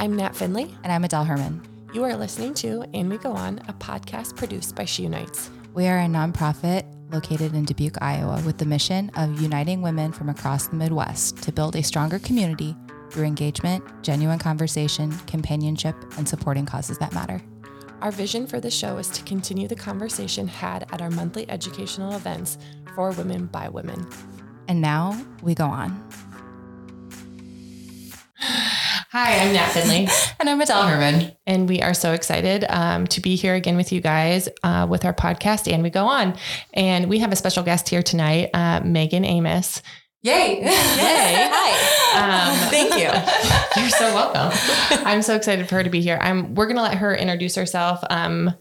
I'm Nat Finley. And I'm Adele Herman. You are listening to And We Go On, a podcast produced by She Unites. We are a nonprofit located in Dubuque, Iowa, with the mission of uniting women from across the Midwest to build a stronger community through engagement, genuine conversation, companionship, and supporting causes that matter. Our vision for the show is to continue the conversation had at our monthly educational events for women by women. And now we go on. Hi, I'm Nat Finley. and I'm Adele Herman. And we are so excited um, to be here again with you guys uh, with our podcast, And We Go On. And we have a special guest here tonight, uh, Megan Amos. Yay. Yay. Hi. Um, Thank you. You're so welcome. I'm so excited for her to be here. I'm, we're going to let her introduce herself. Um,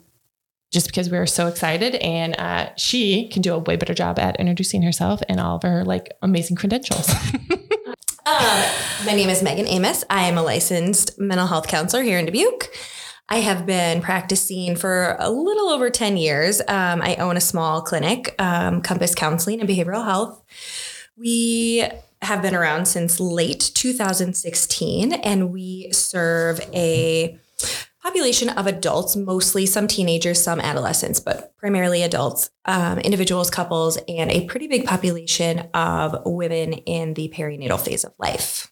just because we are so excited and uh, she can do a way better job at introducing herself and all of her like amazing credentials. Um, my name is Megan Amos. I am a licensed mental health counselor here in Dubuque. I have been practicing for a little over 10 years. Um, I own a small clinic, um, Compass Counseling and Behavioral Health. We have been around since late 2016 and we serve a population of adults, mostly some teenagers, some adolescents, but primarily adults, um, individuals, couples, and a pretty big population of women in the perinatal phase of life.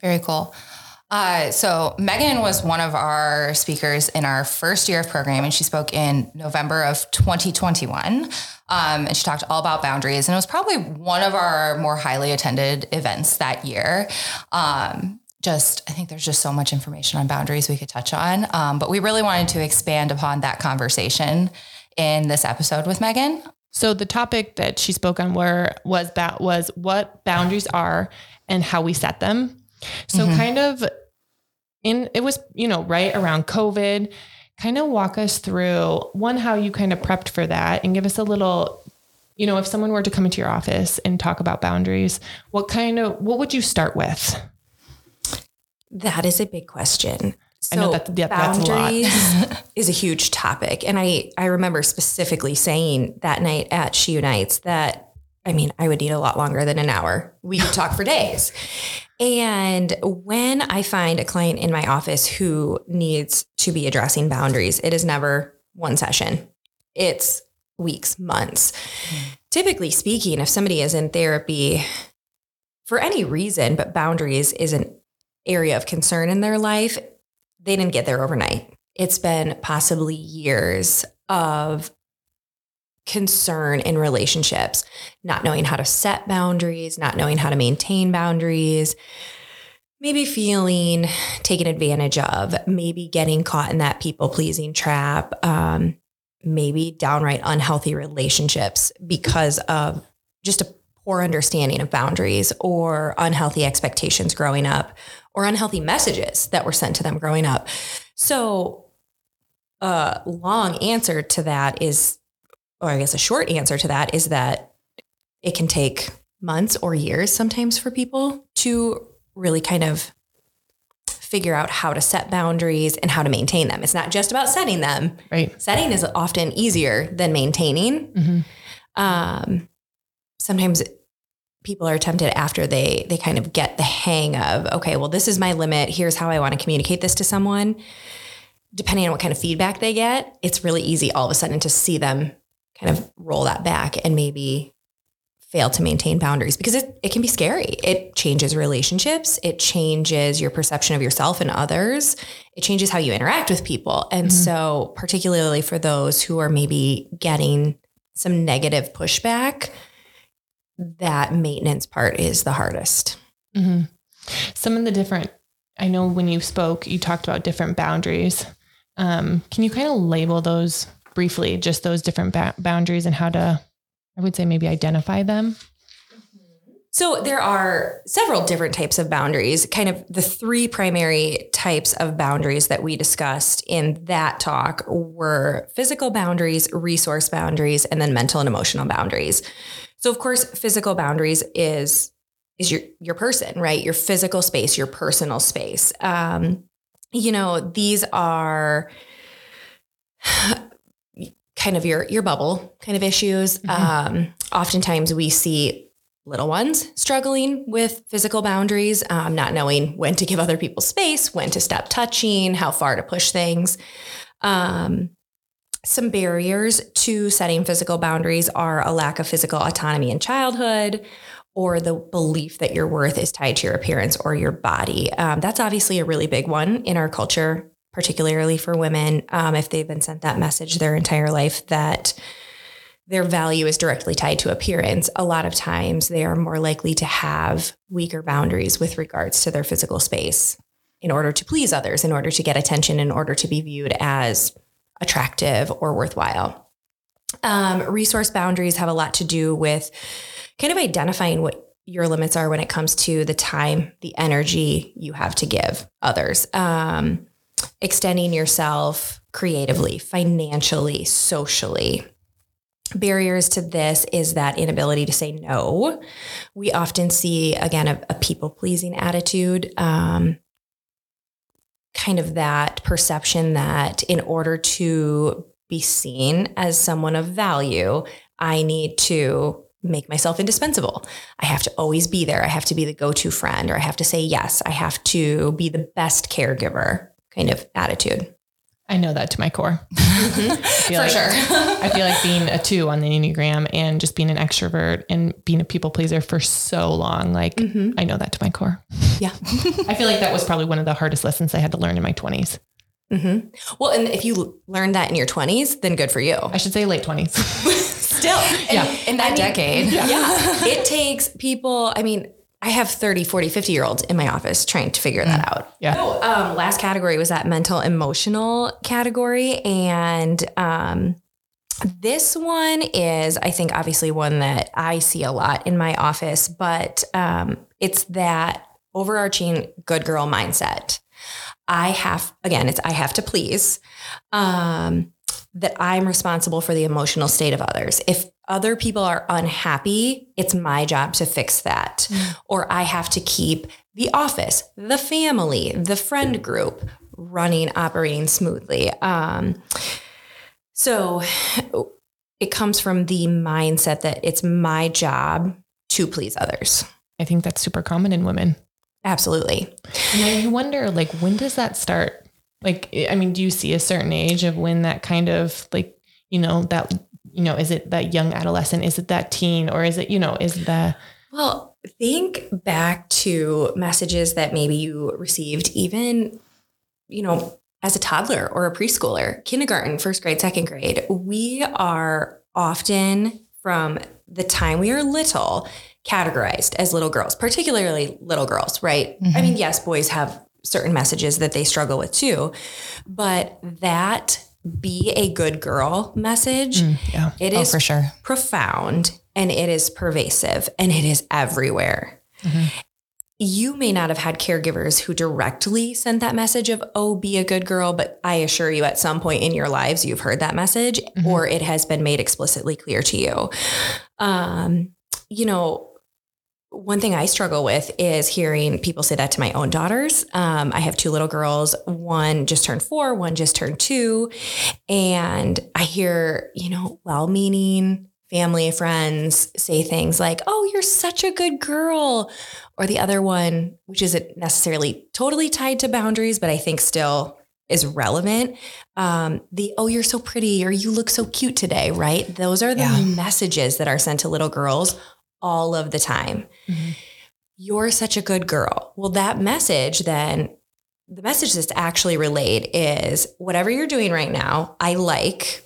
Very cool. Uh, so Megan was one of our speakers in our first year of programming. She spoke in November of 2021. Um, and she talked all about boundaries. And it was probably one of our more highly attended events that year. Um, just I think there's just so much information on boundaries we could touch on. Um, but we really wanted to expand upon that conversation in this episode with Megan. So the topic that she spoke on were was that was what boundaries are and how we set them. So mm-hmm. kind of in it was, you know, right around COVID. Kind of walk us through one how you kind of prepped for that and give us a little you know, if someone were to come into your office and talk about boundaries, what kind of what would you start with? That is a big question. So I know that yeah, boundaries a is a huge topic. And I, I remember specifically saying that night at She Unites that, I mean, I would need a lot longer than an hour. We could talk for days. And when I find a client in my office who needs to be addressing boundaries, it is never one session. It's weeks, months. Mm. Typically speaking, if somebody is in therapy for any reason, but boundaries isn't area of concern in their life, they didn't get there overnight. It's been possibly years of concern in relationships, not knowing how to set boundaries, not knowing how to maintain boundaries, maybe feeling taken advantage of, maybe getting caught in that people pleasing trap, um, maybe downright unhealthy relationships because of just a poor understanding of boundaries or unhealthy expectations growing up or unhealthy messages that were sent to them growing up. So, a long answer to that is, or I guess a short answer to that is that it can take months or years sometimes for people to really kind of figure out how to set boundaries and how to maintain them. It's not just about setting them. Right. Setting is often easier than maintaining. Mm-hmm. Um, sometimes people are tempted after they they kind of get the hang of okay well this is my limit. Here's how i want to communicate this to someone. Depending on what kind of feedback they get it's really easy all of a sudden to see them kind of roll that back and maybe fail to maintain boundaries because it, it can be scary. It changes relationships. It changes your perception of yourself and others. It changes how you interact with people. And mm-hmm. so particularly for those who are maybe getting some negative pushback that maintenance part is the hardest. Mm-hmm. Some of the different, I know when you spoke, you talked about different boundaries. Um, can you kind of label those briefly, just those different ba- boundaries and how to, I would say maybe identify them? So there are several different types of boundaries. Kind of the three primary types of boundaries that we discussed in that talk were physical boundaries, resource boundaries, and then mental and emotional boundaries. So of course, physical boundaries is is your your person, right? Your physical space, your personal space. Um, you know, these are kind of your your bubble kind of issues. Mm-hmm. Um, oftentimes we see little ones struggling with physical boundaries, um, not knowing when to give other people space, when to stop touching, how far to push things. Um, some barriers to setting physical boundaries are a lack of physical autonomy in childhood or the belief that your worth is tied to your appearance or your body. Um, that's obviously a really big one in our culture, particularly for women. Um, if they've been sent that message their entire life that their value is directly tied to appearance, a lot of times they are more likely to have weaker boundaries with regards to their physical space in order to please others, in order to get attention, in order to be viewed as attractive or worthwhile. Um, resource boundaries have a lot to do with kind of identifying what your limits are when it comes to the time, the energy you have to give others. Um, extending yourself creatively, financially, socially. Barriers to this is that inability to say no. We often see, again, a, a people pleasing attitude. Um, kind of that perception that in order to be seen as someone of value, I need to make myself indispensable. I have to always be there. I have to be the go to friend, or I have to say yes. I have to be the best caregiver kind of attitude. I know that to my core. Mm-hmm. For like, sure. I feel like being a two on the Enneagram and just being an extrovert and being a people pleaser for so long. Like, mm-hmm. I know that to my core. Yeah. I feel like that was probably one of the hardest lessons I had to learn in my 20s. Mm-hmm. Well, and if you learned that in your 20s, then good for you. I should say late 20s. Still, yeah. in, in that I mean, decade. Yeah. yeah. it takes people, I mean, I have 30, 40, 50 year olds in my office trying to figure mm. that out. Yeah. So, um, last category was that mental emotional category. And um, this one is, I think, obviously one that I see a lot in my office, but um, it's that overarching good girl mindset. I have, again, it's I have to please. Um, that I'm responsible for the emotional state of others. If other people are unhappy, it's my job to fix that. Mm. Or I have to keep the office, the family, the friend group running, operating smoothly. Um, so it comes from the mindset that it's my job to please others. I think that's super common in women. Absolutely. And I wonder, like, when does that start? Like, I mean, do you see a certain age of when that kind of like, you know, that, you know, is it that young adolescent? Is it that teen? Or is it, you know, is the. Well, think back to messages that maybe you received even, you know, as a toddler or a preschooler, kindergarten, first grade, second grade. We are often from the time we are little categorized as little girls, particularly little girls, right? Mm-hmm. I mean, yes, boys have certain messages that they struggle with too. But that be a good girl message, mm, yeah. it oh, is for sure profound and it is pervasive and it is everywhere. Mm-hmm. You may not have had caregivers who directly sent that message of, oh, be a good girl, but I assure you at some point in your lives, you've heard that message mm-hmm. or it has been made explicitly clear to you. Um, you know, one thing I struggle with is hearing people say that to my own daughters. Um, I have two little girls. One just turned four, one just turned two. And I hear, you know, well meaning family, friends say things like, oh, you're such a good girl. Or the other one, which isn't necessarily totally tied to boundaries, but I think still is relevant. Um, the, oh, you're so pretty, or you look so cute today, right? Those are the yeah. messages that are sent to little girls all of the time. Mm-hmm. You're such a good girl. Well, that message then, the message that's actually relayed is whatever you're doing right now, I like,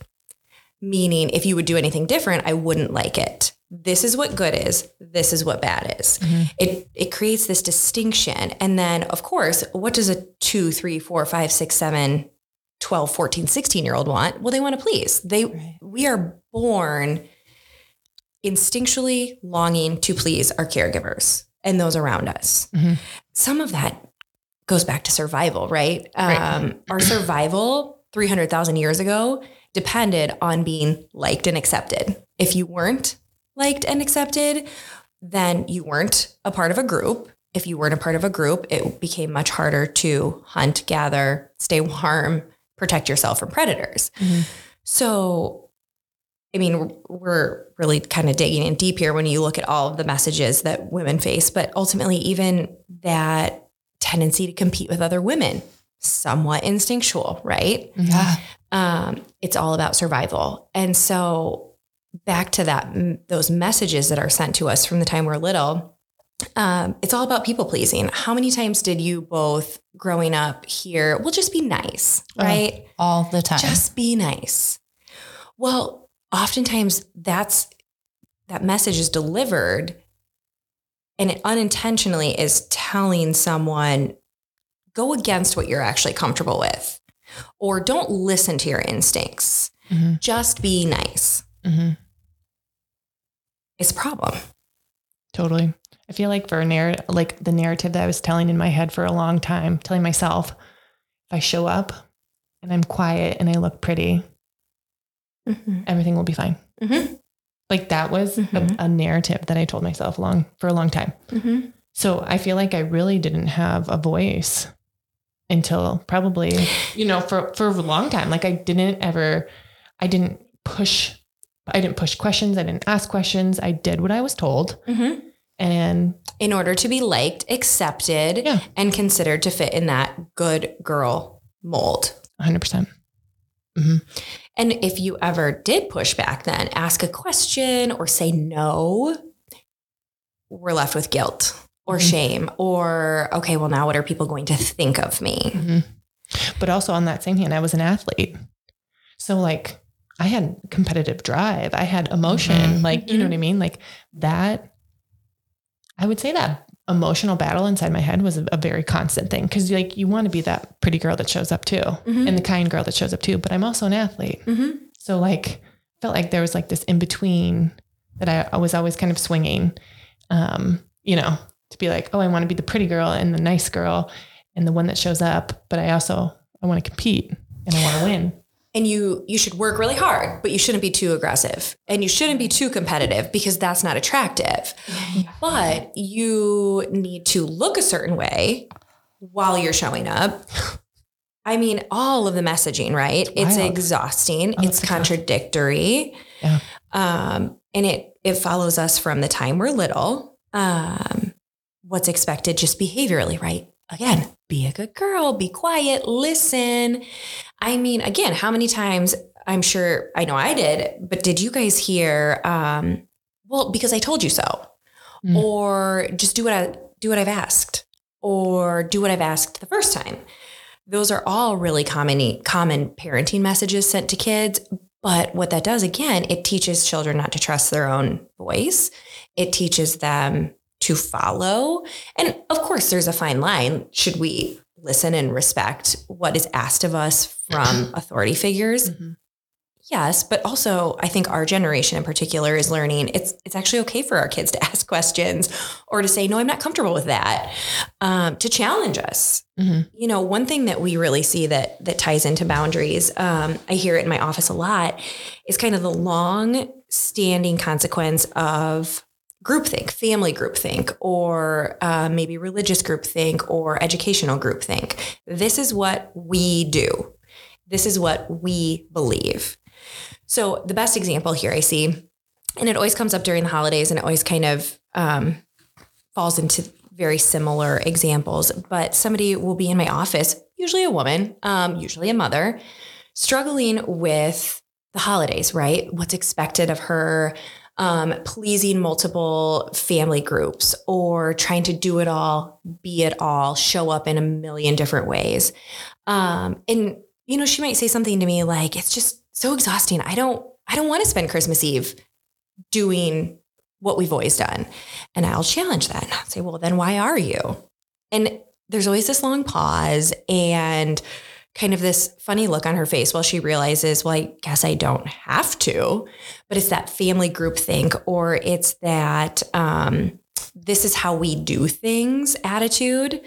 meaning if you would do anything different, I wouldn't like it. This is what good is. This is what bad is. Mm-hmm. It it creates this distinction. And then of course, what does a two, three, four, five, six, seven, 12, 14, 16 year old want? Well, they want to please. They right. we are born instinctually longing to please our caregivers and those around us. Mm-hmm. Some of that goes back to survival, right? right. Um, our survival 300,000 years ago depended on being liked and accepted. If you weren't liked and accepted, then you weren't a part of a group. If you weren't a part of a group, it became much harder to hunt, gather, stay warm, protect yourself from predators. Mm-hmm. So I mean, we're really kind of digging in deep here when you look at all of the messages that women face, but ultimately, even that tendency to compete with other women, somewhat instinctual, right? Yeah. Um, it's all about survival. And so, back to that, those messages that are sent to us from the time we're little, um, it's all about people pleasing. How many times did you both growing up hear, well, just be nice, oh, right? all the time. Just be nice. Well, oftentimes that's that message is delivered and it unintentionally is telling someone go against what you're actually comfortable with or don't listen to your instincts mm-hmm. just be nice mm-hmm. it's a problem totally i feel like for a narrative like the narrative that i was telling in my head for a long time telling myself if i show up and i'm quiet and i look pretty mm-hmm. everything will be fine. Like that was a, mm-hmm. a, narrative that I told myself long for a long time. Mm-hmm. So I feel like I really didn't have a voice until probably, you know, for, for a long time. Like I didn't ever, I didn't push, I didn't push questions. I didn't ask questions. I did what I was told. Mm-hmm. And in order to be liked, accepted, yeah. and considered to fit in that good girl mold. 100%. Mm-hmm. And if you ever did push back, then ask a question or say no, we're left with guilt or mm-hmm. shame or, okay, well, now what are people going to think of me? Mm-hmm. But also on that same hand, I was an athlete. So, like, I had competitive drive, I had emotion, mm-hmm. like, you know what I mean? Like, that, I would say that emotional battle inside my head was a, a very constant thing because like you want to be that pretty girl that shows up too mm-hmm. and the kind girl that shows up too but i'm also an athlete mm-hmm. so like felt like there was like this in between that I, I, was always kind of swinging um you know to be like oh i want to be the pretty girl and the nice girl and the one that shows up but i also i want to compete and i want to win and you you should work really hard but you shouldn't be too aggressive. And you shouldn't be too competitive because that's not attractive. But you need to look a certain way while you're showing up. I mean all of the messaging right? It's Wild. exhausting. Oh, it's contradictory. Yeah. um, and it it follows us from the time we're little. Um, what's expected just behaviorally right again be a good girl, be quiet, listen. I mean, again, how many times I'm sure I know I did, but did you guys hear, um, well, because I told you so, mm. or just do what I do what I've asked, or do what I've asked the first time. Those are all really common common parenting messages sent to kids. But what that does again, it teaches children not to trust their own voice. It teaches them to follow. And of course, there's a fine line. Should we listen and respect what is asked of us from authority figures? Mm-hmm. Yes, but also I think our generation in particular is learning it's it's actually okay for our kids to ask questions or to say no, I'm not comfortable with that. Um, to challenge us. Mm-hmm. You know, one thing that we really see that that ties into boundaries, um, I hear it in my office a lot, is kind of the long standing consequence of groupthink, family groupthink, or uh, maybe religious groupthink or educational groupthink. This is what we do. This is what we believe. So the best example here I see, and it always comes up during the holidays, and it always kind of um, falls into very similar examples. But somebody will be in my office, usually a woman, um, usually a mother, struggling with the holidays, right? What's expected of her? Um, pleasing multiple family groups or trying to do it all, be it all, show up in a million different ways. Um, and you know, she might say something to me like, "It's just so exhausting. I don't, I don't want to spend Christmas Eve doing what we've always done." And I'll challenge that and I'll say, "Well, then why are you?" And there's always this long pause and kind of this funny look on her face while she realizes, well, I guess I don't have to. But it's that family group think, or it's that um, this is how we do things attitude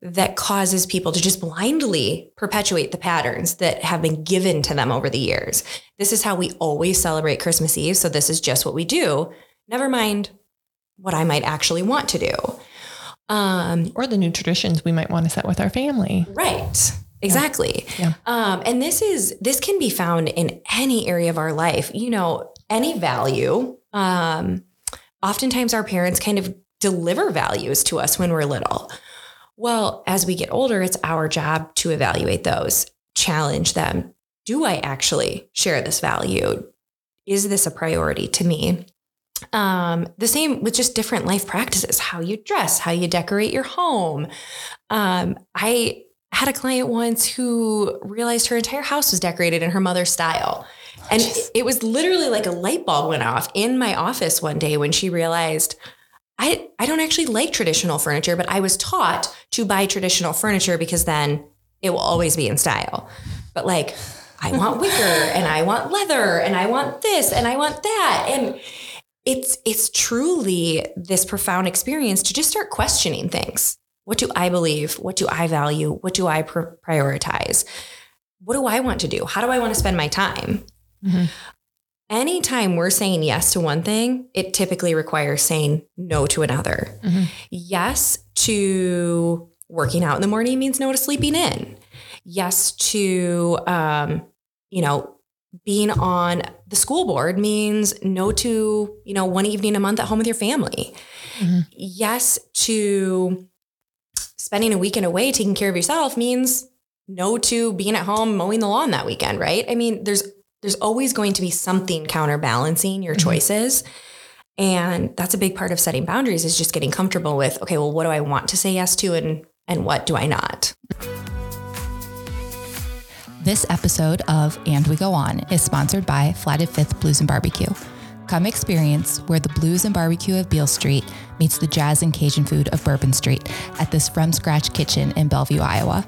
that causes people to just blindly perpetuate the patterns that have been given to them over the years. This is how we always celebrate Christmas Eve. So this is just what we do. Never mind what I might actually want to do. Um, or the new traditions we might want to set with our family. Right. Exactly. Yeah. Um, and this is this can be found in any area of our life. You know, any value. Um, oftentimes, our parents kind of deliver values to us when we're little. Well, as we get older, it's our job to evaluate those, challenge them. Do I actually share this value? Is this a priority to me? Um, the same with just different life practices, how you dress, how you decorate your home. Um, I had a client once who realized her entire house was decorated in her mother's style. And it was literally like a light bulb went off in my office one day when she realized I, I don't actually like traditional furniture, but I was taught to buy traditional furniture because then it will always be in style. But like, I want wicker and I want leather and I want this and I want that. And it's it's truly this profound experience to just start questioning things. What do I believe? What do I value? What do I pr- prioritize? What do I want to do? How do I want to spend my time? Mm-hmm. Anytime we're saying yes to one thing, it typically requires saying no to another. Mm-hmm. Yes to working out in the morning means no to sleeping in. Yes to, um, you know, being on the school board means no to, you know, one evening a month at home with your family. Mm-hmm. Yes to spending a weekend away taking care of yourself means no to being at home mowing the lawn that weekend, right? I mean, there's there's always going to be something counterbalancing your mm-hmm. choices. And that's a big part of setting boundaries is just getting comfortable with, okay, well, what do I want to say yes to and and what do I not? This episode of And We Go On is sponsored by Flatted Fifth Blues and Barbecue. Come experience where the blues and barbecue of Beale Street meets the jazz and Cajun food of Bourbon Street at this from scratch kitchen in Bellevue, Iowa.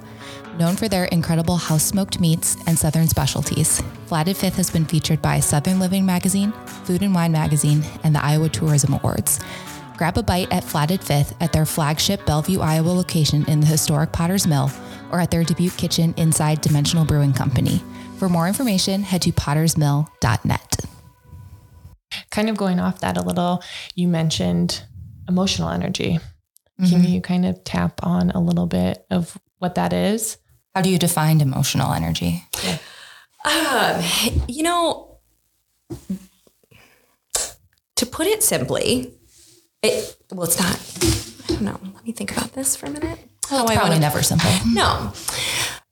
Known for their incredible house smoked meats and Southern specialties, Flatted Fifth has been featured by Southern Living Magazine, Food and Wine Magazine, and the Iowa Tourism Awards. Grab a bite at Flatted Fifth at their flagship Bellevue, Iowa location in the historic Potter's Mill or at their Dubuque kitchen inside Dimensional Brewing Company. For more information, head to pottersmill.net. Kind of going off that a little, you mentioned emotional energy. Mm-hmm. Can you kind of tap on a little bit of what that is? How do you define emotional energy? Um, you know, to put it simply, it well, it's not. I don't know. Let me think about this for a minute. Well, it's probably never simple. No.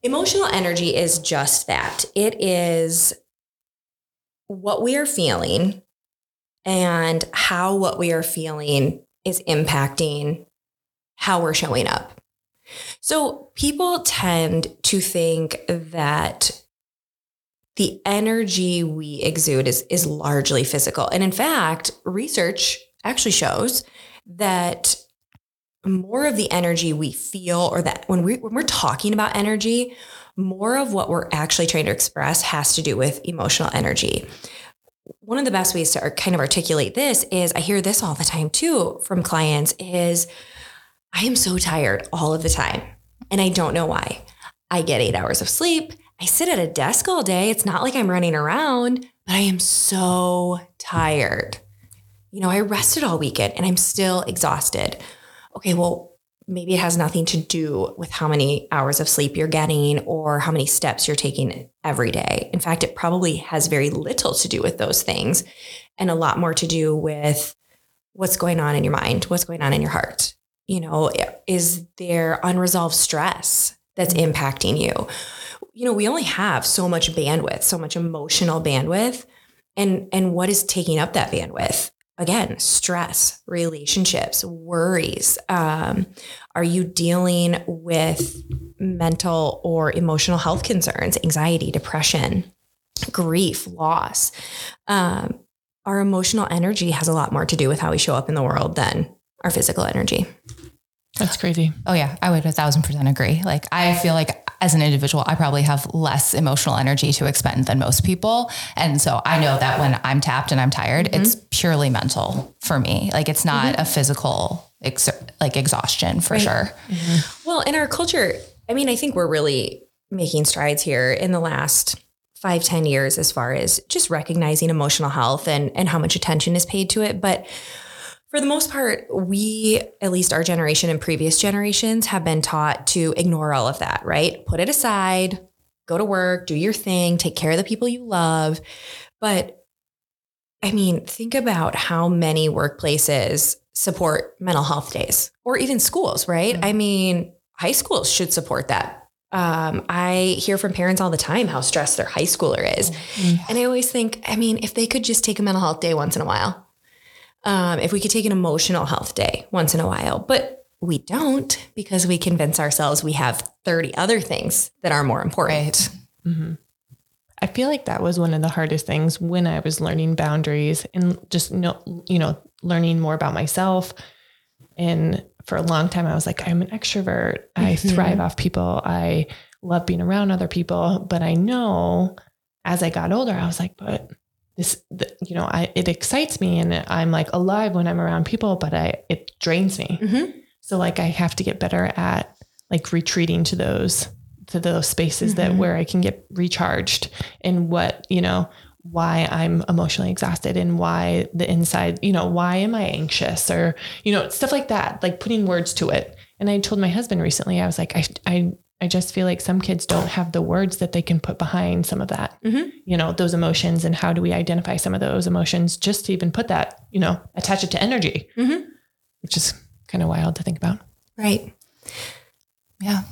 Emotional energy is just that. It is what we are feeling and how what we are feeling is impacting how we're showing up. So people tend to think that the energy we exude is, is largely physical. And in fact, research actually shows that more of the energy we feel or that when we when we're talking about energy, more of what we're actually trying to express has to do with emotional energy. One of the best ways to kind of articulate this is I hear this all the time too from clients is I am so tired all of the time and I don't know why. I get 8 hours of sleep. I sit at a desk all day. It's not like I'm running around, but I am so tired. You know, I rested all weekend and I'm still exhausted okay, well, maybe it has nothing to do with how many hours of sleep you're getting or how many steps you're taking every day. In fact, it probably has very little to do with those things and a lot more to do with what's going on in your mind, what's going on in your heart. You know, is there unresolved stress that's impacting you? You know, we only have so much bandwidth, so much emotional bandwidth. And, and what is taking up that bandwidth? Again, stress, relationships, worries? Um, are you dealing with mental or emotional health concerns, anxiety, depression, grief, loss? Um, our emotional energy has a lot more to do with how we show up in the world than our physical energy. That's crazy. Oh yeah, I would a thousand percent agree. Like I feel like as an individual, I probably have less emotional energy to expend than most people. And so I know that when I'm tapped and I'm tired, mm-hmm. it's purely mental for me. Like it's not mm-hmm. a physical ex- like exhaustion for right. sure. Mm-hmm. Well, in our culture, I mean, I think we're really making strides here in the last five ten years as far as just recognizing emotional health and, and how much attention is paid to it. But for the most part, we, at least our generation and previous generations, have been taught to ignore all of that, right? Put it aside, go to work, do your thing, take care of the people you love. But I mean, think about how many workplaces support mental health days or even schools, right? Mm-hmm. I mean, high schools should support that. Um, I hear from parents all the time how stressed their high schooler is. Mm-hmm. And I always think, I mean, if they could just take a mental health day once in a while, um, if we could take an emotional health day once in a while, but we don't because we convince ourselves we have 30 other things that are more important. Right. Mm-hmm. I feel like that was one of the hardest things when I was learning boundaries and just know, you know, learning more about myself. And for a long time, I was like, I'm an extrovert. I mm-hmm. thrive off people. I love being around other people. But I know as I got older, I was like, but this, the, you know, I, it excites me and I'm like alive when I'm around people, but I, it drains me. Mm-hmm. So like, I have to get better at like retreating to those to those spaces mm-hmm. that where I can get recharged and what, you know, why I'm emotionally exhausted and why the inside, you know, why am I anxious or, you know, stuff like that, like putting words to it. And I told my husband recently, I was like, I, I, I just feel like some kids don't have the words that they can put behind some of that, mm-hmm. you know, those emotions and how do we identify some of those emotions just to even put that, you know, attach it to energy, mm-hmm. which is kind of wild to think about. Right. Yeah.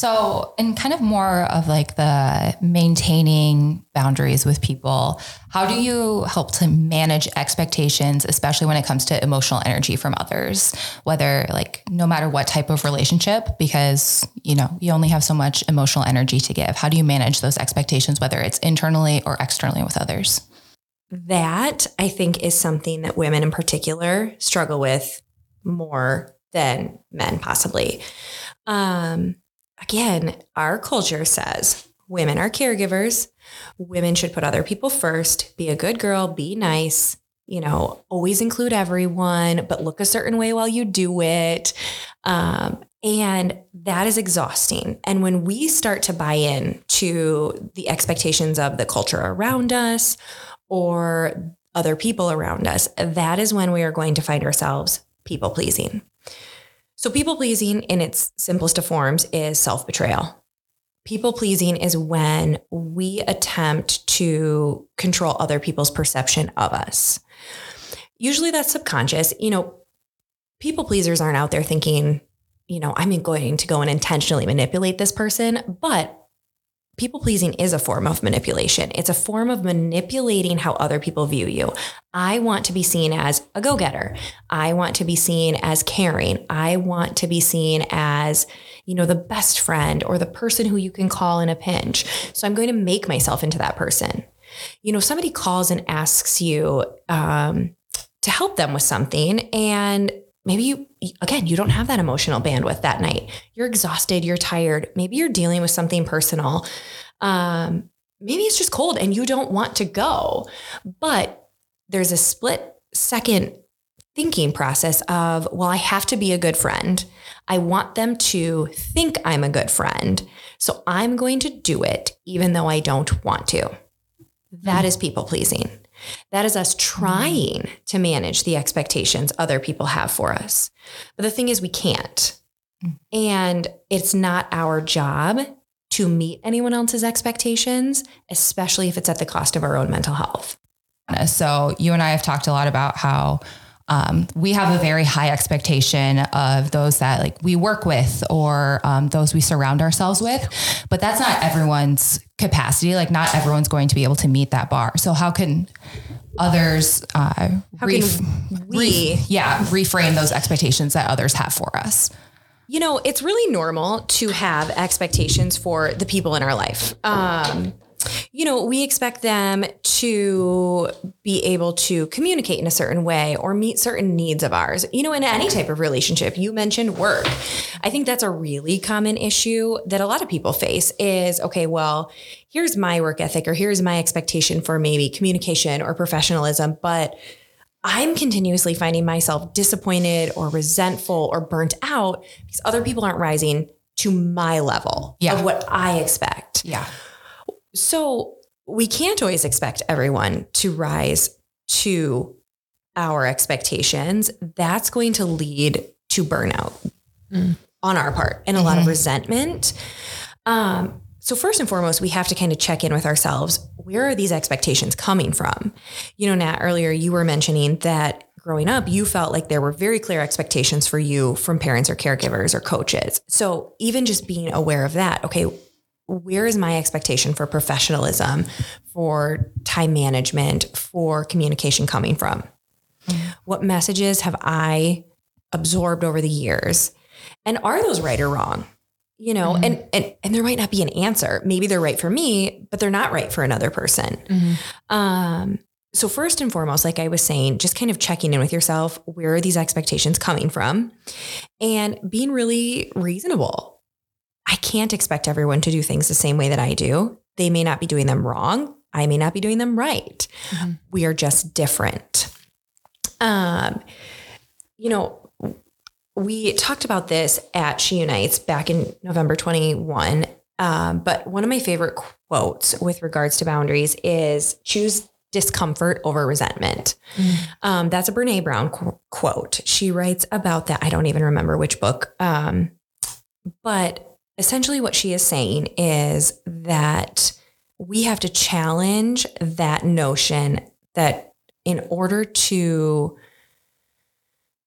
So, in kind of more of like the maintaining boundaries with people, how do you help to manage expectations, especially when it comes to emotional energy from others, whether like no matter what type of relationship, because you know, you only have so much emotional energy to give. How do you manage those expectations, whether it's internally or externally with others? That I think is something that women in particular struggle with more than men, possibly. Um, again, our culture says women are caregivers. Women should put other people first, be a good girl, be nice, you know, always include everyone, but look a certain way while you do it. Um, and that is exhausting. And when we start to buy in to the expectations of the culture around us or other people around us, that is when we are going to find ourselves people pleasing. So, people pleasing in its simplest of forms is self betrayal. People pleasing is when we attempt to control other people's perception of us. Usually that's subconscious. You know, people pleasers aren't out there thinking, you know, I'm going to go and intentionally manipulate this person, but people pleasing is a form of manipulation. It's a form of manipulating how other people view you. I want to be seen as a go getter. I want to be seen as caring. I want to be seen as, you know, the best friend or the person who you can call in a pinch. So I'm going to make myself into that person. You know, somebody calls and asks you um, to help them with something, and maybe you again you don't have that emotional bandwidth that night. You're exhausted you're tired. Maybe you're dealing with something personal. Um, maybe it's just cold and you don't want to go. But there's a split second thinking process of well i have to be a good friend. I want them to think i'm a good friend. So i'm going to do it even though i don't want to. That is people pleasing that is us trying mm-hmm. to manage the expectations other people have for us. But the thing is, we can't. Mm. And it's not our job to meet anyone else's expectations, especially if it's at the cost of our own mental health. So, you and I have talked a lot about how um, we have a very high expectation of those that like we work with or um, those we surround ourselves with, but that's not everyone's capacity. Like not everyone's going to be able to meet that bar. So how can others uh, how ref- can we re- yeah reframe those expectations that others have for us? You know, it's really normal to have expectations for the people in our life. Um, you know, we expect them to be able to communicate in a certain way or meet certain needs of ours. You know, in any type of relationship, you mentioned work. I think that's a really common issue that a lot of people face is okay, well, here's my work ethic or here's my expectation for maybe communication or professionalism, but I'm continuously finding myself disappointed or resentful or burnt out because other people aren't rising to my level yeah. of what I expect. Yeah. So we can't always expect everyone to rise to our expectations. That's going to lead to burnout mm. on our part and a mm-hmm. lot of mm-hmm. resentment. Um, so first and foremost, we have to kind of check in with ourselves. Where are these expectations coming from? You know, Nat, earlier you were mentioning that growing up, you felt like there were very clear expectations for you from parents or caregivers or coaches. So even just being aware of that, okay, where is my expectation for professionalism, for time management, for communication coming from? What messages have I absorbed over the years? And are those right or wrong? You know, mm-hmm. and, and and there might not be an answer. Maybe they're right for me, but they're not right for another person. Mm-hmm. Um, so first and foremost, like I was saying, just kind of checking in with yourself. Where are these expectations coming from? And being really reasonable. I can't expect everyone to do things the same way that I do. They may not be doing them wrong. I may not be doing them right. Mm-hmm. We are just different. Um, you know, we talked about this at She Unites back in November 21. Um, but one of my favorite quotes with regards to boundaries is choose discomfort over resentment. Mm. Um, that's a Brene Brown qu- quote. She writes about that. I don't even remember which book. Um, but essentially, what she is saying is that we have to challenge that notion that in order to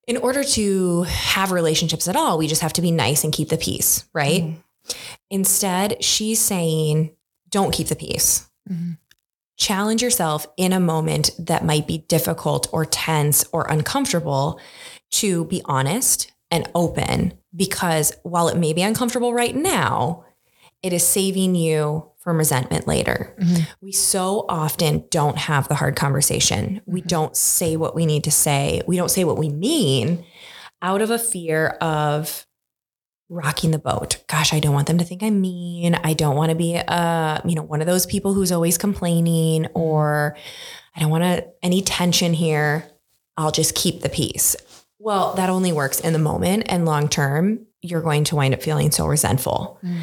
in order to have relationships at all, we just have to be nice and keep the peace, right? Mm-hmm. Instead, she's saying, don't keep the peace. Mm-hmm. Challenge yourself in a moment that might be difficult or tense or uncomfortable to be honest and open because while it may be uncomfortable right now, it is saving you from resentment later. Mm-hmm. We so often don't have the hard conversation. We mm-hmm. don't say what we need to say. We don't say what we mean out of a fear of rocking the boat. Gosh, I don't want them to think I'm mean. I don't want to be uh, you know, one of those people who's always complaining or I don't want to any tension here. I'll just keep the peace. Well, that only works in the moment and long term, you're going to wind up feeling so resentful. Mm.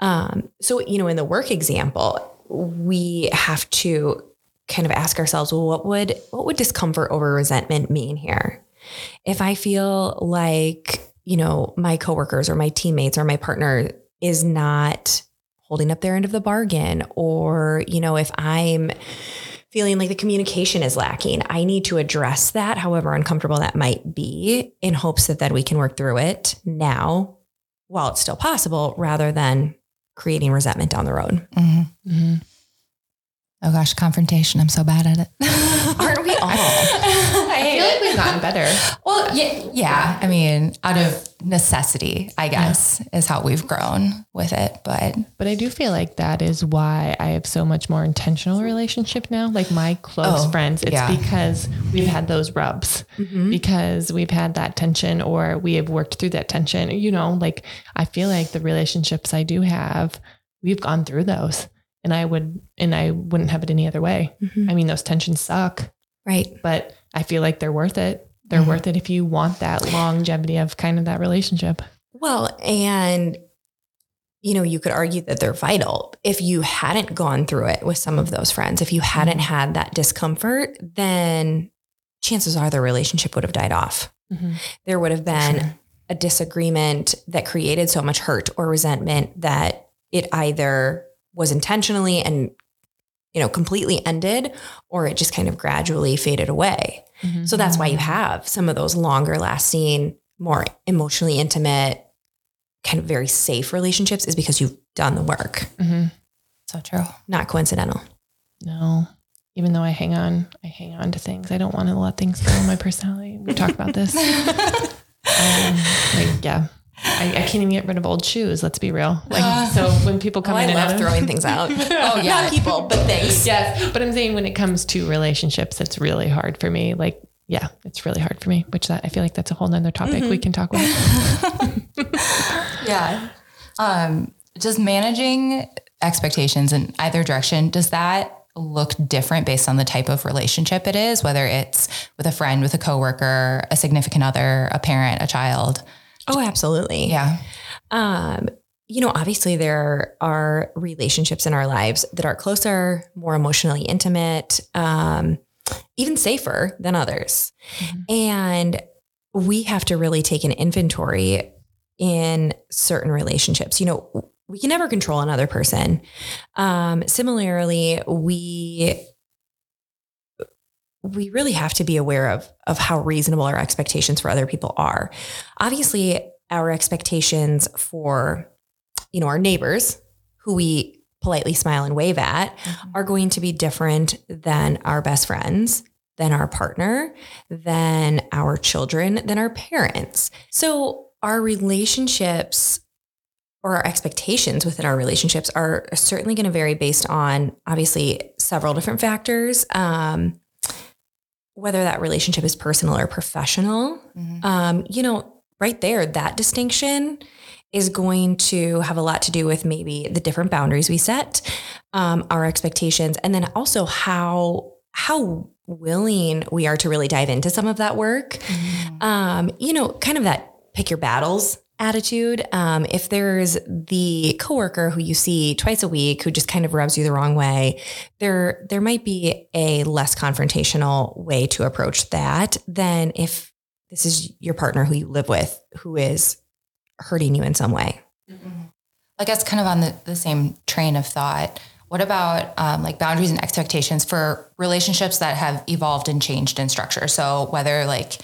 Um, so, you know, in the work example, we have to kind of ask ourselves, well, what would what would discomfort over resentment mean here? If I feel like, you know, my coworkers or my teammates or my partner is not holding up their end of the bargain, or, you know, if I'm feeling like the communication is lacking, I need to address that, however uncomfortable that might be, in hopes that then we can work through it now while it's still possible rather than creating resentment down the road. Mm-hmm. Mm-hmm. Oh gosh, confrontation. I'm so bad at it. Aren't we all? I feel like we've gotten better. Well, yeah, yeah. I mean, out of necessity, I guess, yeah. is how we've grown with it. But but I do feel like that is why I have so much more intentional relationship now. Like my close oh, friends, it's yeah. because we've had those rubs, mm-hmm. because we've had that tension, or we have worked through that tension. You know, like I feel like the relationships I do have, we've gone through those, and I would, and I wouldn't have it any other way. Mm-hmm. I mean, those tensions suck, right? But I feel like they're worth it they're mm-hmm. worth it if you want that longevity of kind of that relationship. Well, and you know, you could argue that they're vital. If you hadn't gone through it with some of those friends, if you hadn't mm-hmm. had that discomfort, then chances are the relationship would have died off. Mm-hmm. There would have been sure. a disagreement that created so much hurt or resentment that it either was intentionally and you know completely ended or it just kind of gradually faded away. Mm-hmm. So that's why you have some of those longer lasting, more emotionally intimate, kind of very safe relationships is because you've done the work. Mm-hmm. So true. Not coincidental. No. Even though I hang on, I hang on to things. I don't want to let things go in my personality. We talk about this. um, like, yeah. I, I, can't even get rid of old shoes. Let's be real. Like, uh, so when people come oh, in, I love throwing things out. oh yeah, not people, but things. Yes, but I'm saying when it comes to relationships, it's really hard for me. Like, yeah, it's really hard for me. Which that I feel like that's a whole nother topic mm-hmm. we can talk about. yeah. Um, does managing expectations in either direction does that look different based on the type of relationship it is, whether it's with a friend, with a coworker, a significant other, a parent, a child? Oh, absolutely. Yeah. Um, you know, obviously there are relationships in our lives that are closer, more emotionally intimate, um, even safer than others. Mm-hmm. And we have to really take an inventory in certain relationships. You know, we can never control another person. Um, similarly, we we really have to be aware of of how reasonable our expectations for other people are. Obviously, our expectations for you know our neighbors who we politely smile and wave at mm-hmm. are going to be different than our best friends, than our partner, than our children, than our parents. So our relationships or our expectations within our relationships are certainly going to vary based on obviously several different factors. Um, whether that relationship is personal or professional, mm-hmm. um, you know, right there, that distinction is going to have a lot to do with maybe the different boundaries we set, um, our expectations, and then also how how willing we are to really dive into some of that work. Mm-hmm. Um, you know, kind of that pick your battles attitude. Um, if there's the coworker who you see twice a week who just kind of rubs you the wrong way, there there might be a less confrontational way to approach that than if this is your partner who you live with who is hurting you in some way. Mm-hmm. I guess kind of on the, the same train of thought. What about um, like boundaries and expectations for relationships that have evolved and changed in structure? So whether like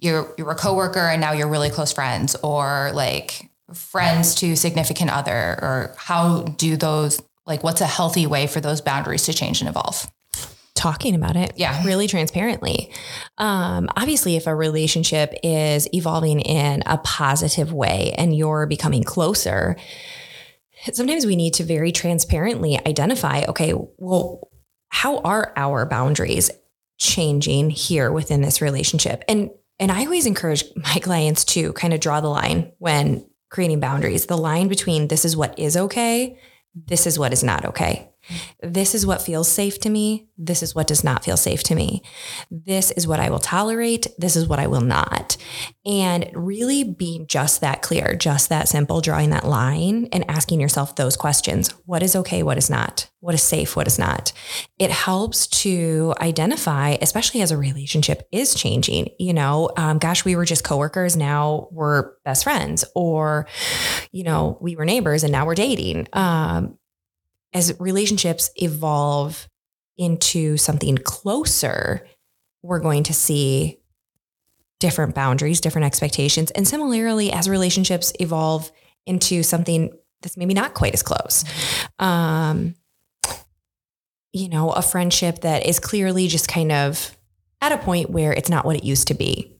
you're you're a coworker and now you're really close friends, or like friends to significant other, or how do those like what's a healthy way for those boundaries to change and evolve? talking about it yeah. really transparently. Um, obviously if a relationship is evolving in a positive way and you're becoming closer sometimes we need to very transparently identify okay well how are our boundaries changing here within this relationship? And and i always encourage my clients to kind of draw the line when creating boundaries the line between this is what is okay this is what is not okay this is what feels safe to me. This is what does not feel safe to me. This is what I will tolerate. This is what I will not. And really being just that clear, just that simple, drawing that line and asking yourself those questions. What is okay? What is not? What is safe? What is not? It helps to identify, especially as a relationship is changing. You know, um, gosh, we were just coworkers. Now we're best friends or, you know, we were neighbors and now we're dating. Um, as relationships evolve into something closer, we're going to see different boundaries, different expectations. And similarly, as relationships evolve into something that's maybe not quite as close, um, you know, a friendship that is clearly just kind of at a point where it's not what it used to be.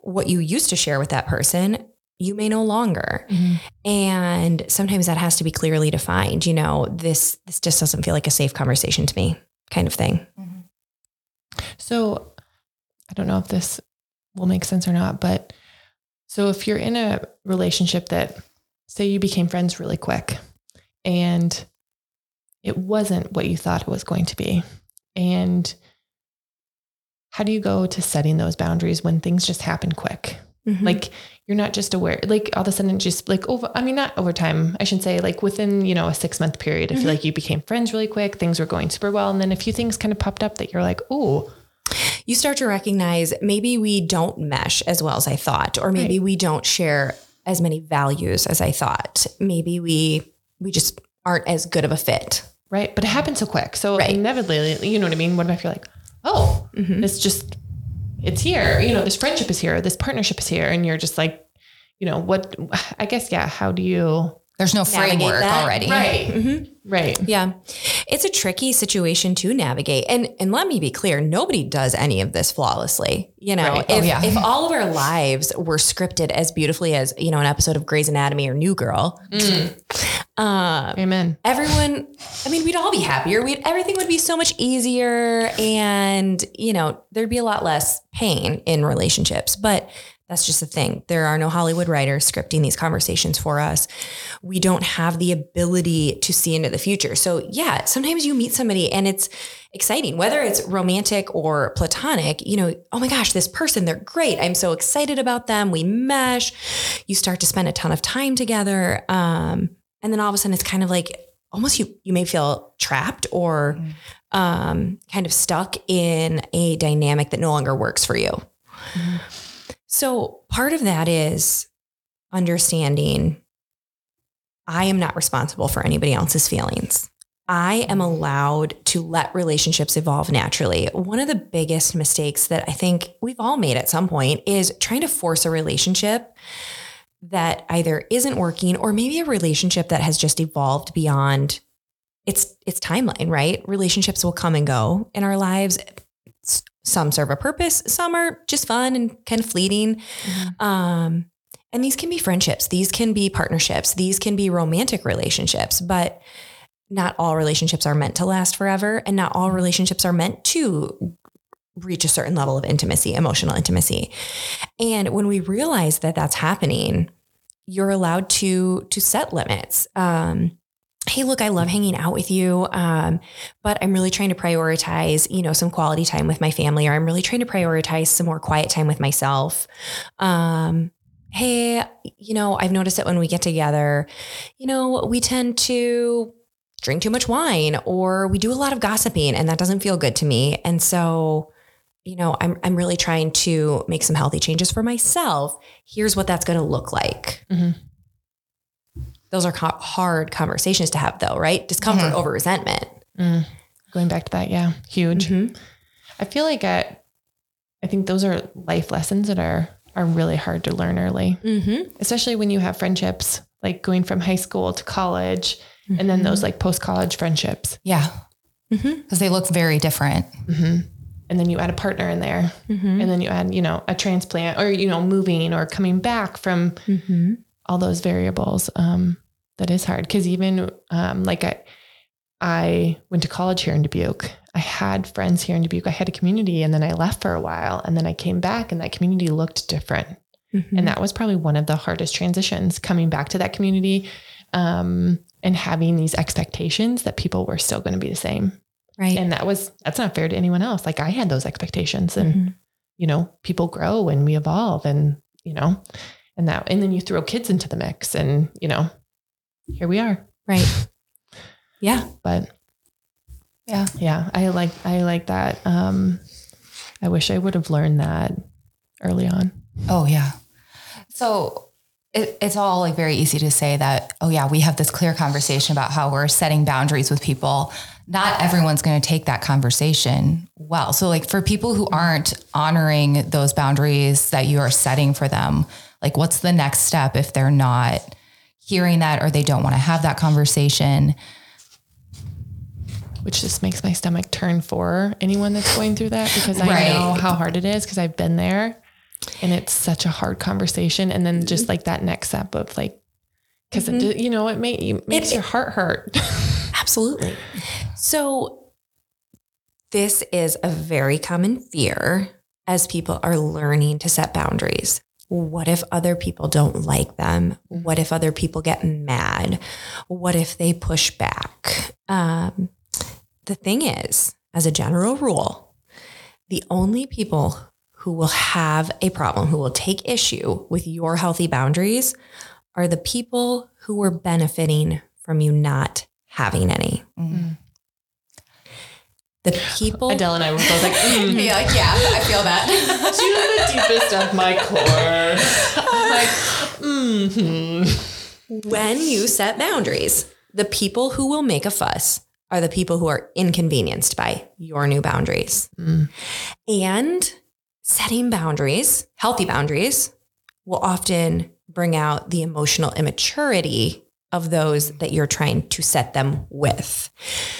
What you used to share with that person you may no longer. Mm-hmm. And sometimes that has to be clearly defined. You know, this this just doesn't feel like a safe conversation to me, kind of thing. Mm-hmm. So I don't know if this will make sense or not, but so if you're in a relationship that say you became friends really quick and it wasn't what you thought it was going to be. And how do you go to setting those boundaries when things just happen quick? Mm-hmm. Like you're not just aware, like all of a sudden just like over, I mean, not over time, I should say like within, you know, a six month period, mm-hmm. I feel like you became friends really quick. Things were going super well. And then a few things kind of popped up that you're like, oh, you start to recognize maybe we don't mesh as well as I thought, or maybe right. we don't share as many values as I thought. Maybe we, we just aren't as good of a fit. Right. But it happens so quick. So right. inevitably, you know what I mean? What if you're like, oh, mm-hmm. it's just it's here, you know, this friendship is here, this partnership is here. And you're just like, you know, what, I guess, yeah. How do you, there's no framework already. Right. Mm-hmm. Right. Yeah. It's a tricky situation to navigate. And and let me be clear, nobody does any of this flawlessly. You know, right. Oh, if, oh, yeah. if all of our lives were scripted as beautifully as, you know, an episode of Grey's Anatomy or New Girl. Mm. Um, Amen. Everyone, I mean, we'd all be happier. We'd everything would be so much easier and, you know, there'd be a lot less pain in relationships. But that's just the thing. There are no Hollywood writers scripting these conversations for us. We don't have the ability to see into the future. So, yeah, sometimes you meet somebody and it's exciting, whether it's romantic or platonic. You know, oh my gosh, this person, they're great. I'm so excited about them. We mesh. You start to spend a ton of time together. Um, and then all of a sudden, it's kind of like almost you, you may feel trapped or mm. um, kind of stuck in a dynamic that no longer works for you. Mm. So part of that is understanding I am not responsible for anybody else's feelings. I am allowed to let relationships evolve naturally. One of the biggest mistakes that I think we've all made at some point is trying to force a relationship that either isn't working or maybe a relationship that has just evolved beyond its its timeline, right? Relationships will come and go in our lives. Some serve a purpose, some are just fun and kind of fleeting. Mm-hmm. Um, and these can be friendships, these can be partnerships, these can be romantic relationships, but not all relationships are meant to last forever and not all relationships are meant to reach a certain level of intimacy, emotional intimacy. And when we realize that that's happening, you're allowed to to set limits. Um, hey look i love hanging out with you um, but i'm really trying to prioritize you know some quality time with my family or i'm really trying to prioritize some more quiet time with myself um, hey you know i've noticed that when we get together you know we tend to drink too much wine or we do a lot of gossiping and that doesn't feel good to me. And so, you know, I'm, I'm really trying to make some healthy changes for myself. Here's what that's going to look like. Mm-hmm. Those are hard conversations to have though, right? Discomfort mm-hmm. over resentment. Mm. Going back to that. Yeah. Huge. Mm-hmm. I feel like I, I think those are life lessons that are, are really hard to learn early, mm-hmm. especially when you have friendships like going from high school to college mm-hmm. and then those like post college friendships. Yeah. Because mm-hmm. they look very different. And then you add a partner in there. Mm-hmm. And then you add, you know, a transplant or, you know, moving or coming back from mm-hmm. all those variables. Um, that is hard. Cause even um, like I, I went to college here in Dubuque. I had friends here in Dubuque. I had a community and then I left for a while and then I came back and that community looked different. Mm-hmm. And that was probably one of the hardest transitions coming back to that community. Um, and having these expectations that people were still going to be the same. Right. And that was, that's not fair to anyone else. Like I had those expectations and, mm-hmm. you know, people grow and we evolve and, you know, and that, and then you throw kids into the mix and, you know, here we are. Right. Yeah. But yeah, yeah, I like, I like that. Um, I wish I would have learned that early on. Oh yeah. So it, it's all like very easy to say that, oh yeah, we have this clear conversation about how we're setting boundaries with people. Not everyone's going to take that conversation well. So like for people who aren't honoring those boundaries that you are setting for them, like what's the next step if they're not hearing that or they don't want to have that conversation? Which just makes my stomach turn for anyone that's going through that because I right. know how hard it is because I've been there and it's such a hard conversation and then just like that next step of like because mm-hmm. you know it, may, it makes it, your heart hurt absolutely. So this is a very common fear as people are learning to set boundaries. What if other people don't like them? What if other people get mad? What if they push back? Um, the thing is as a general rule the only people who will have a problem, who will take issue with your healthy boundaries are the people who are benefiting from you not having any. Mm-hmm. The people. Adele and I were both like, mm. yeah, like, yeah, I feel that. to the deepest of my core. like, mm-hmm. When you set boundaries, the people who will make a fuss are the people who are inconvenienced by your new boundaries. Mm. And setting boundaries, healthy boundaries, will often bring out the emotional immaturity of those that you're trying to set them with.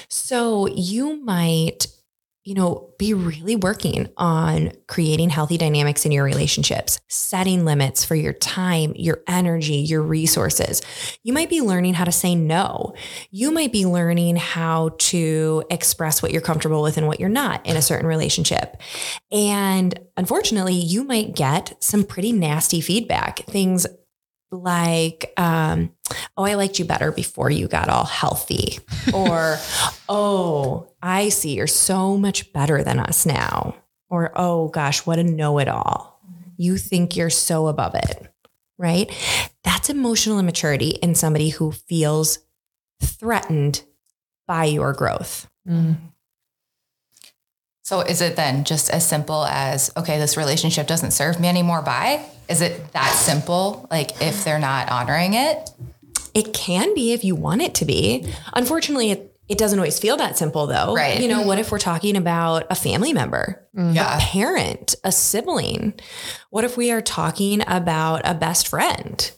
So you might you know, be really working on creating healthy dynamics in your relationships, setting limits for your time, your energy, your resources. You might be learning how to say no. You might be learning how to express what you're comfortable with and what you're not in a certain relationship. And unfortunately, you might get some pretty nasty feedback, things like, um, oh, I liked you better before you got all healthy. or, oh, I see you're so much better than us now. Or, oh gosh, what a know it all. You think you're so above it, right? That's emotional immaturity in somebody who feels threatened by your growth. Mm. So is it then just as simple as, okay, this relationship doesn't serve me anymore? Bye. Is it that simple? Like if they're not honoring it? It can be if you want it to be. Unfortunately, it, it doesn't always feel that simple though. Right. You know, what mm-hmm. if we're talking about a family member, Yeah. a parent, a sibling? What if we are talking about a best friend?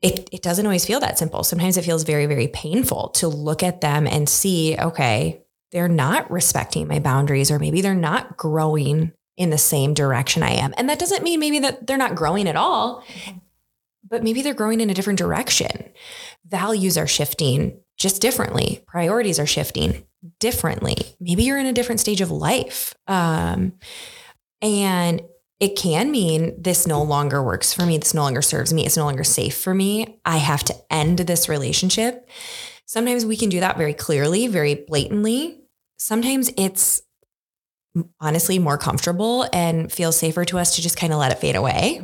It, it doesn't always feel that simple. Sometimes it feels very, very painful to look at them and see, okay, they're not respecting my boundaries, or maybe they're not growing in the same direction I am. And that doesn't mean maybe that they're not growing at all, but maybe they're growing in a different direction. Values are shifting just differently. Priorities are shifting differently. Maybe you're in a different stage of life. Um, and it can mean this no longer works for me. This no longer serves me. It's no longer safe for me. I have to end this relationship. Sometimes we can do that very clearly, very blatantly. Sometimes it's honestly more comfortable and feels safer to us to just kind of let it fade away.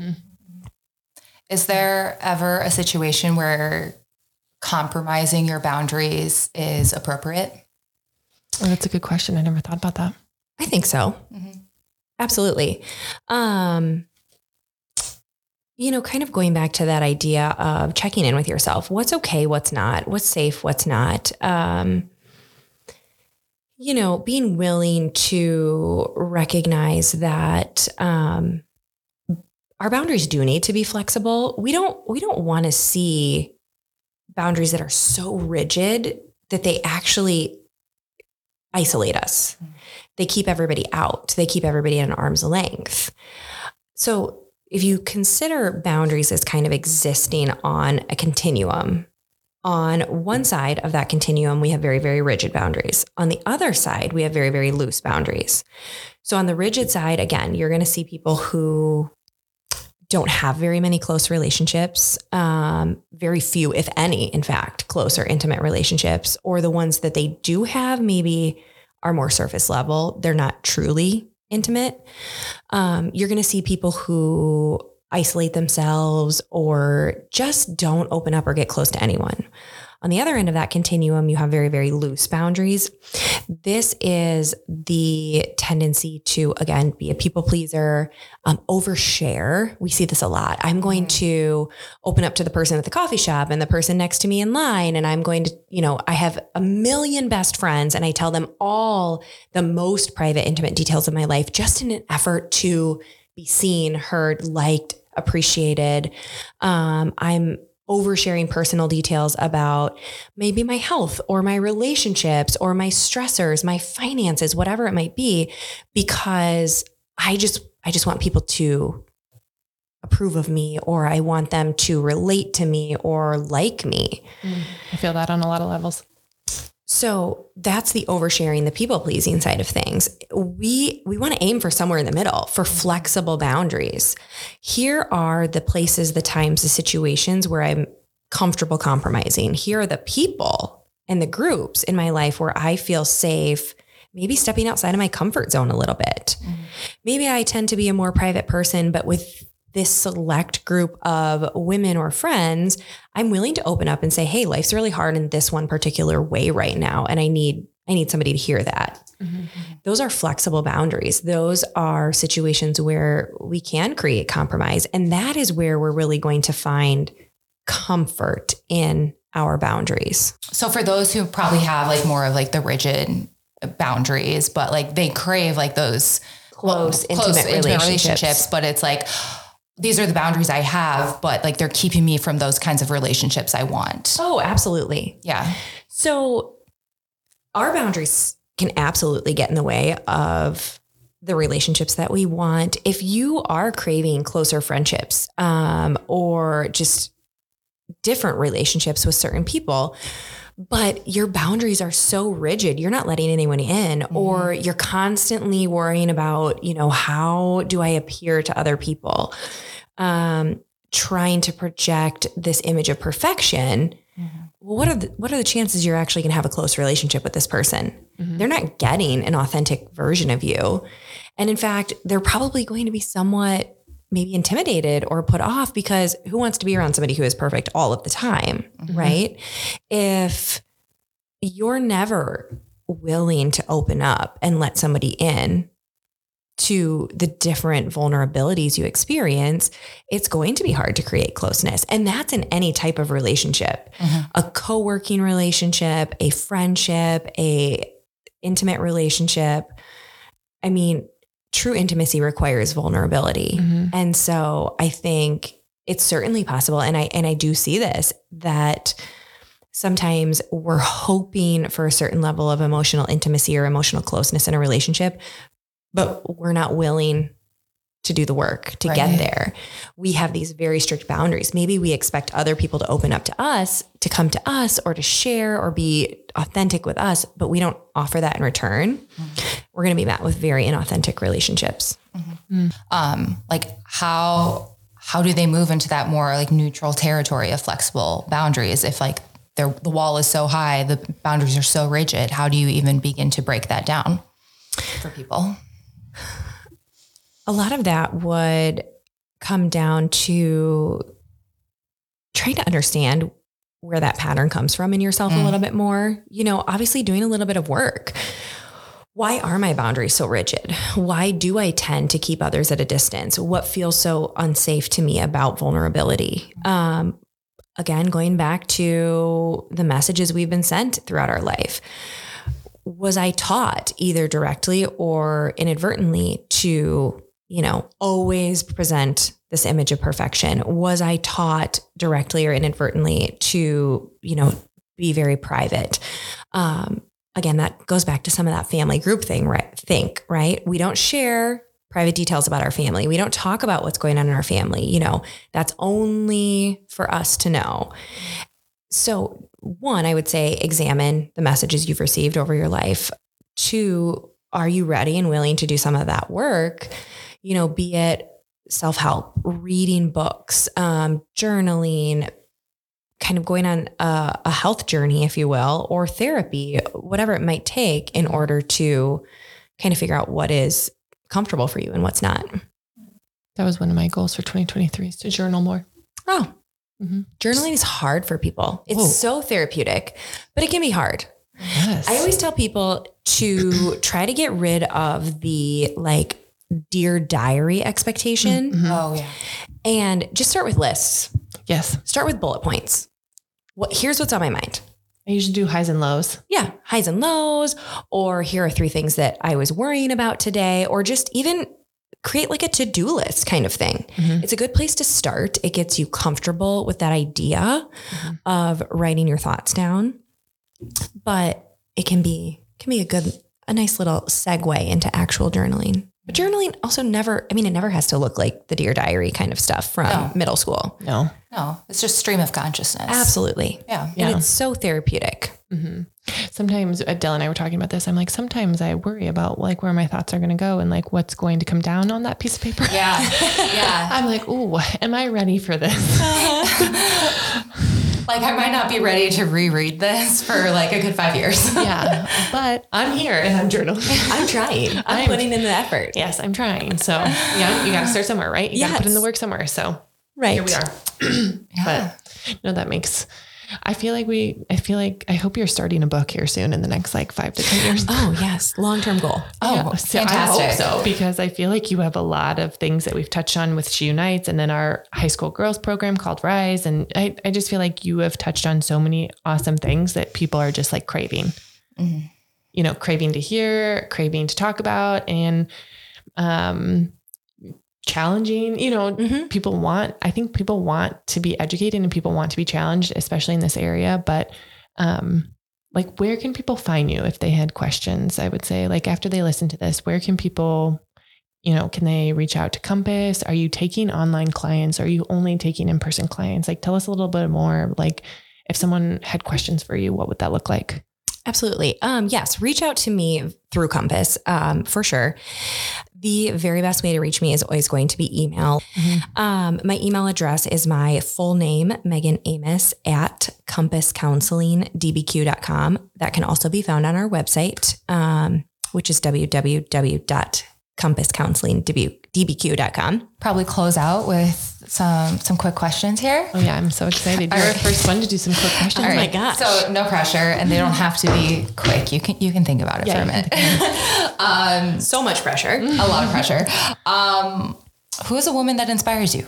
Is there ever a situation where compromising your boundaries is appropriate? Oh, that's a good question. I never thought about that. I think so. Mhm. Absolutely. Um, you know, kind of going back to that idea of checking in with yourself. What's okay, what's not, what's safe, what's not. Um, you know, being willing to recognize that um, our boundaries do need to be flexible. We don't we don't want to see boundaries that are so rigid that they actually isolate us. They keep everybody out. They keep everybody at an arm's length. So if you consider boundaries as kind of existing on a continuum, on one side of that continuum, we have very, very rigid boundaries. On the other side, we have very, very loose boundaries. So on the rigid side, again, you're going to see people who don't have very many close relationships, um, very few, if any, in fact, close or intimate relationships, or the ones that they do have maybe are more surface level. They're not truly intimate. Um, you're going to see people who isolate themselves or just don't open up or get close to anyone. On the other end of that continuum, you have very, very loose boundaries. This is the tendency to, again, be a people pleaser, um, overshare. We see this a lot. I'm going to open up to the person at the coffee shop and the person next to me in line. And I'm going to, you know, I have a million best friends and I tell them all the most private, intimate details of my life just in an effort to be seen, heard, liked, appreciated. Um, I'm oversharing personal details about maybe my health or my relationships or my stressors, my finances, whatever it might be, because I just I just want people to approve of me or I want them to relate to me or like me. I feel that on a lot of levels. So that's the oversharing, the people pleasing side of things. We we want to aim for somewhere in the middle for flexible boundaries. Here are the places, the times, the situations where I'm comfortable compromising. Here are the people and the groups in my life where I feel safe, maybe stepping outside of my comfort zone a little bit. Mm-hmm. Maybe I tend to be a more private person, but with this select group of women or friends, I'm willing to open up and say, "Hey, life's really hard in this one particular way right now, and I need I need somebody to hear that." Mm-hmm. Those are flexible boundaries. Those are situations where we can create compromise, and that is where we're really going to find comfort in our boundaries. So for those who probably have like more of like the rigid boundaries, but like they crave like those Close, intimate, relationships. but it's like these are the boundaries I have, but like they're keeping me from those kinds of relationships I want. Oh, absolutely. Yeah. So our boundaries can absolutely get in the way of the relationships that we want. If you are craving closer friendships um, or just different relationships with certain people, but your boundaries are so rigid, you're not letting anyone in, or mm-hmm. you're constantly worrying about, you know, how do I appear to other people? Um, trying to project this image of perfection mm-hmm. well, what are the what are the chances you're actually going to have a close relationship with this person? Mm-hmm. They're not getting an authentic version of you. And in fact, they're probably going to be somewhat maybe intimidated or put off because who wants to be around somebody who is perfect all of the time, right? If you're never willing to open up and let somebody in to the different vulnerabilities you experience, it's going to be hard to create closeness. And that's in any type of relationship. Mm-hmm. A co-working relationship, a friendship, a intimate relationship. I mean, true intimacy requires vulnerability. Mm-hmm. And so I think it's certainly possible and I and I do see this that sometimes we're hoping for a certain level of emotional intimacy or emotional closeness in a relationship, but we're not willing to do the work to right. get there. We have these very strict boundaries. Maybe we expect other people to open up to us, to come to us, or to share or be authentic with us, but we don't offer that in return. Mm-hmm. We're going to be met with very inauthentic relationships. Mm-hmm. Um, like how how do they move into that more like neutral territory of flexible boundaries if like the wall is so high, the boundaries are so rigid. How do you even begin to break that down for people? A lot of that would come down to trying to understand where that pattern comes from in yourself mm. a little bit more. You know, obviously doing a little bit of work. Why are my boundaries so rigid? Why do I tend to keep others at a distance? What feels so unsafe to me about vulnerability? Um, again, going back to the messages we've been sent throughout our life. Was I taught either directly or inadvertently to, you know, always present this image of perfection? Was I taught directly or inadvertently to, you know, be very private? Um, again, that goes back to some of that family group thing, right? Think, right? We don't share private details about our family. We don't talk about what's going on in our family. You know, that's only for us to know. So, one, I would say examine the messages you've received over your life. Two, are you ready and willing to do some of that work? You know, be it self help, reading books, um, journaling, kind of going on a, a health journey, if you will, or therapy, whatever it might take in order to kind of figure out what is comfortable for you and what's not. That was one of my goals for 2023 is to journal more. Oh, mm-hmm. journaling is hard for people. It's Whoa. so therapeutic, but it can be hard. Yes. I always tell people to try to get rid of the like dear diary expectation. Mm-hmm. Oh yeah. And just start with lists. Yes. Start with bullet points. What here's what's on my mind. I usually do highs and lows. Yeah, highs and lows, or here are three things that I was worrying about today, or just even create like a to do list kind of thing. Mm-hmm. It's a good place to start. It gets you comfortable with that idea mm-hmm. of writing your thoughts down, but it can be can be a good a nice little segue into actual journaling. But journaling also never, I mean, it never has to look like the Dear Diary kind of stuff from no. middle school. No. No, it's just stream of consciousness. Absolutely. Yeah. yeah. And it's so therapeutic. Mm-hmm. Sometimes Adele and I were talking about this. I'm like, sometimes I worry about like where my thoughts are going to go and like what's going to come down on that piece of paper. Yeah. Yeah. I'm like, oh, am I ready for this? like I might not be ready to reread this for like a good five years. yeah. But I'm here and I'm journaling. I'm trying. I'm, I'm, putting in the effort. Yes, I'm trying. So yeah, you got to start somewhere, right? You yes. got to put in the work somewhere. So right. here we are. yeah. But no, that makes I feel like we, I feel like, I hope you're starting a book here soon in the next like five to 10 years. Oh, yes. Long term goal. Oh, yeah. so fantastic. I hope so, because I feel like you have a lot of things that we've touched on with She Unites and then our high school girls program called Rise. And I, I just feel like you have touched on so many awesome things that people are just like craving, mm-hmm. you know, craving to hear, craving to talk about. And, um, challenging you know mm-hmm. people want i think people want to be educated and people want to be challenged especially in this area but um like where can people find you if they had questions i would say like after they listen to this where can people you know can they reach out to compass are you taking online clients are you only taking in-person clients like tell us a little bit more like if someone had questions for you what would that look like Absolutely. Um, yes, reach out to me through Compass um, for sure. The very best way to reach me is always going to be email. Mm-hmm. Um, my email address is my full name, Megan Amos at compasscounselingdbq.com. That can also be found on our website, um, which is www.compasscounselingdbq.com. Probably close out with some some quick questions here. Oh yeah, I'm so excited. You're right. the first one to do some quick questions. Oh my gosh. So no pressure and they don't have to be quick. You can you can think about it yeah, for a minute. um, so much pressure. A lot of pressure. Um, who is a woman that inspires you?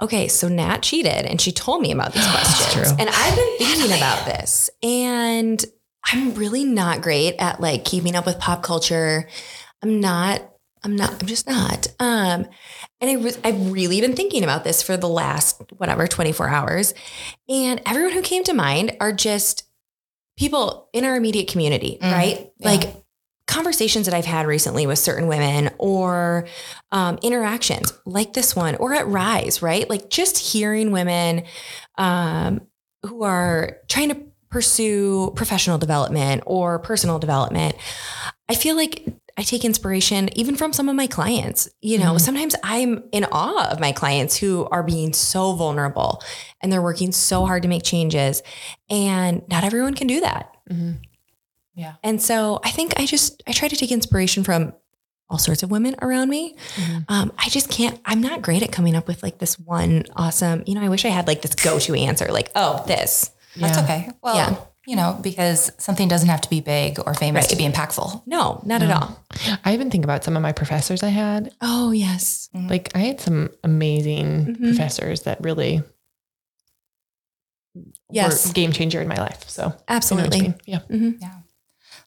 Okay, so Nat cheated and she told me about these questions. And I've been thinking about this. And I'm really not great at like keeping up with pop culture. I'm not I'm not, I'm just not. Um, and I was, I've really been thinking about this for the last, whatever, 24 hours. And everyone who came to mind are just people in our immediate community, mm, right? Yeah. Like conversations that I've had recently with certain women or um, interactions like this one or at Rise, right? Like just hearing women um, who are trying to pursue professional development or personal development. I feel like I take inspiration even from some of my clients. You know, mm-hmm. sometimes I'm in awe of my clients who are being so vulnerable and they're working so hard to make changes. And not everyone can do that. Mm-hmm. Yeah. And so I think I just, I try to take inspiration from all sorts of women around me. Mm-hmm. Um, I just can't, I'm not great at coming up with like this one awesome, you know, I wish I had like this go to answer, like, oh, this. That's okay. Well, yeah you know, because something doesn't have to be big or famous right. to be impactful. No, not no. at all. I even think about some of my professors I had. Oh, yes. Mm-hmm. Like I had some amazing mm-hmm. professors that really yes. were game changer in my life. So absolutely. You know yeah. Mm-hmm. Yeah.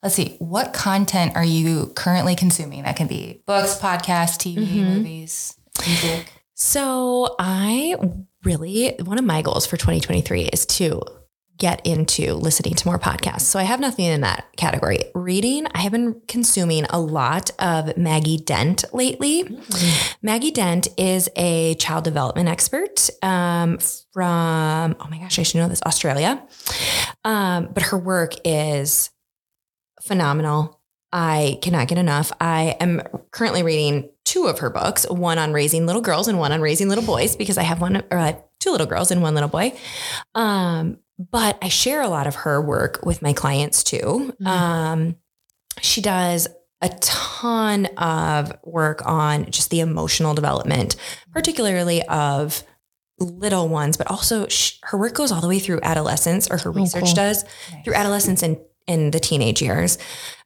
Let's see. What content are you currently consuming? That can be books, podcasts, TV, mm-hmm. movies, music. So I really, one of my goals for 2023 is to get into listening to more podcasts. So I have nothing in that category. Reading, I have been consuming a lot of Maggie Dent lately. Mm-hmm. Maggie Dent is a child development expert um, from, oh my gosh, I should know this, Australia. Um, but her work is phenomenal. I cannot get enough. I am currently reading two of her books, one on raising little girls and one on raising little boys, because I have one or uh, two little girls and one little boy. Um, but I share a lot of her work with my clients too. Mm-hmm. Um, she does a ton of work on just the emotional development, particularly of little ones, but also she, her work goes all the way through adolescence, or her oh, research cool. does nice. through adolescence and in the teenage years.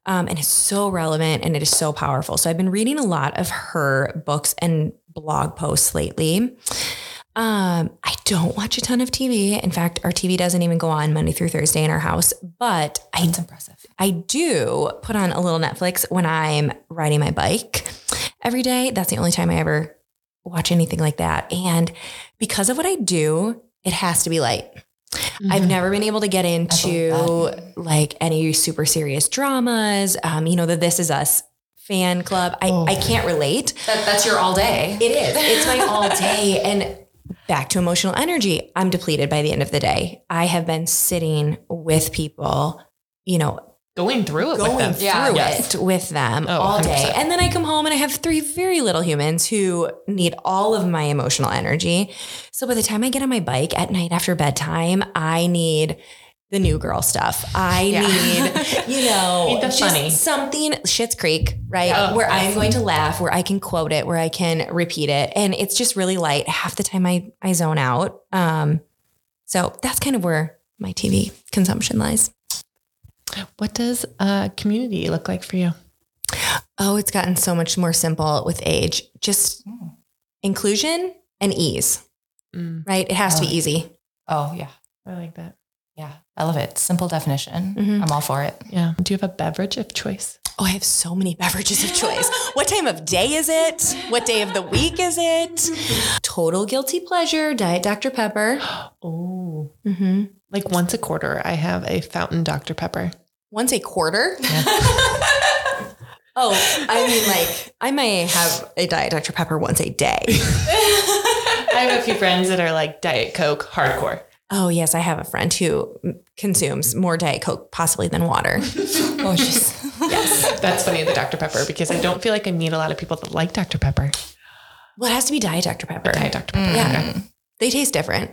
Um, and it's so relevant and it is so powerful. So I've been reading a lot of her books and blog posts lately. Um, I don't watch a ton of TV. In fact, our TV doesn't even go on Monday through Thursday in our house, but I, impressive. I do put on a little Netflix when I'm riding my bike every day. That's the only time I ever watch anything like that. And because of what I do, it has to be light. Mm-hmm. I've never been able to get into like any super serious dramas. Um, you know, the This Is Us fan club. I, oh. I can't relate. That, that's your all day. It is. It's my all day. And back to emotional energy. I'm depleted by the end of the day. I have been sitting with people, you know, going through it going with them. through yeah, yes. it with them oh, all day. 100%. And then I come home and I have three very little humans who need all of my emotional energy. So by the time I get on my bike at night after bedtime, I need the new girl stuff. I yeah. need, you know, just funny. something Schitt's Creek, right? Oh, where I'm going to laugh, where I can quote it, where I can repeat it. And it's just really light. Half the time I, I zone out. Um, so that's kind of where my TV consumption lies. What does a community look like for you? Oh, it's gotten so much more simple with age. Just mm. inclusion and ease, mm. right? It has oh. to be easy. Oh, yeah. I like that. Yeah, I love it. Simple definition. Mm-hmm. I'm all for it. Yeah. Do you have a beverage of choice? Oh, I have so many beverages of choice. what time of day is it? What day of the week is it? Total guilty pleasure, Diet Dr. Pepper. oh. Mm-hmm. Like once a quarter, I have a fountain Dr. Pepper. Once a quarter? Yeah. oh, I mean, like, I may have a Diet Dr. Pepper once a day. I have a few friends that are like Diet Coke hardcore. Oh, yes, I have a friend who consumes more Diet Coke possibly than water. oh, she's yes. That's funny, the Dr. Pepper, because I don't feel like I meet a lot of people that like Dr. Pepper. Well, it has to be Diet Dr. Pepper. Diet Dr. Pepper. Mm. Yeah. They taste different.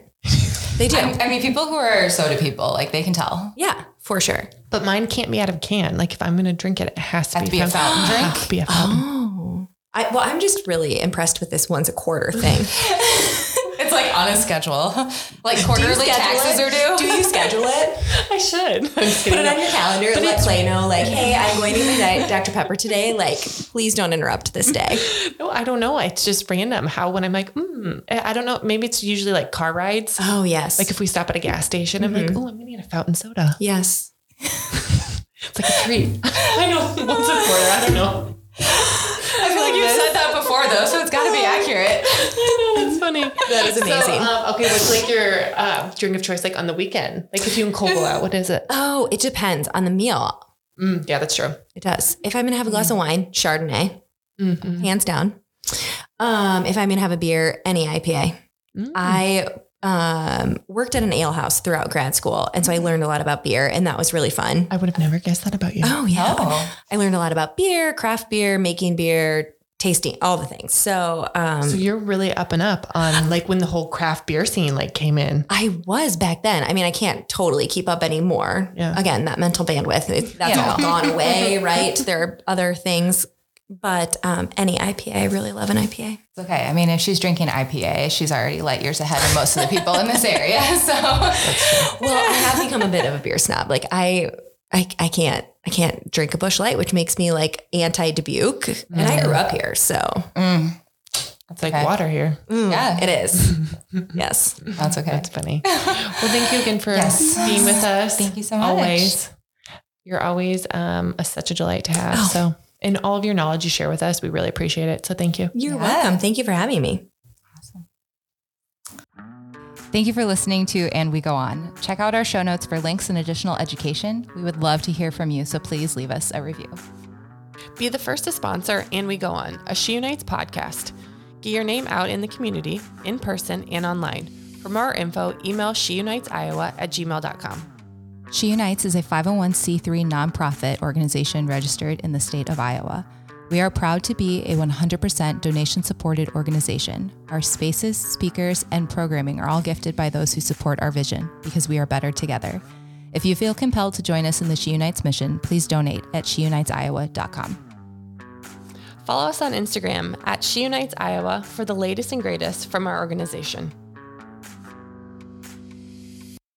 They do. I, I, mean, people who are soda people, like they can tell. Yeah, for sure. But mine can't be out of can. Like if I'm going to drink it, it has to, be, to be, a fountain drink. Has to be a fountain. Oh. I, well, I'm just really impressed with this once a quarter thing. it's like on a schedule. Like quarterly taxes it? are due. Do you schedule it? I should. Put it on your calendar. But let Clay know, like, hey, I'm going to be Dr. Pepper today. Like, please don't interrupt this day. No, I don't know. It's just random. How when I'm like, hmm, I don't know. Maybe it's usually like car rides. Oh yes. Like if we stop at a gas station, I'm like, oh, I'm gonna get a fountain soda. Yes. it's like a treat. I know. What's it for? I don't know. I feel like you've said that before though, so it's got to be accurate. I know that's funny. That is amazing. So, um, okay, what's like your uh, drink of choice like on the weekend? Like if you and Cole go out, what is it? Oh, it depends on the meal. Mm, yeah, that's true. It does. If I'm gonna have a glass of wine, Chardonnay, mm-hmm. hands down. Um, if I'm gonna have a beer, any IPA. Mm. I um, worked at an ale house throughout grad school. And so I learned a lot about beer and that was really fun. I would have never guessed that about you. Oh, yeah. Oh. I learned a lot about beer, craft beer, making beer, tasting, all the things. So, um, so you're really up and up on like when the whole craft beer scene like came in. I was back then. I mean, I can't totally keep up anymore. Yeah. Again, that mental bandwidth, that's yeah. all gone away, right? There are other things but um, any IPA, I really love an IPA. It's okay. I mean, if she's drinking IPA, she's already light years ahead of most of the people in this area. So, well, I have become a bit of a beer snob. Like I, I, I can't, I can't drink a Busch Light, which makes me like anti Dubuque, mm. and I grew up here, so. Mm. It's like okay. water here. Mm, yeah, it is. yes, that's okay. That's funny. Well, thank you again for yes. being with us. Thank you so much. Always, you're always um, a, such a delight to have. Oh. So and all of your knowledge you share with us. We really appreciate it. So thank you. You're yeah. welcome. Thank you for having me. Awesome. Thank you for listening to And We Go On. Check out our show notes for links and additional education. We would love to hear from you, so please leave us a review. Be the first to sponsor And We Go On, a She Unites podcast. Get your name out in the community, in person and online. For more info, email sheunitesiowa at gmail.com. She Unites is a 501c3 nonprofit organization registered in the state of Iowa. We are proud to be a 100% donation supported organization. Our spaces, speakers, and programming are all gifted by those who support our vision because we are better together. If you feel compelled to join us in the She Unites mission, please donate at sheunitesiowa.com. Follow us on Instagram at She Unites Iowa for the latest and greatest from our organization.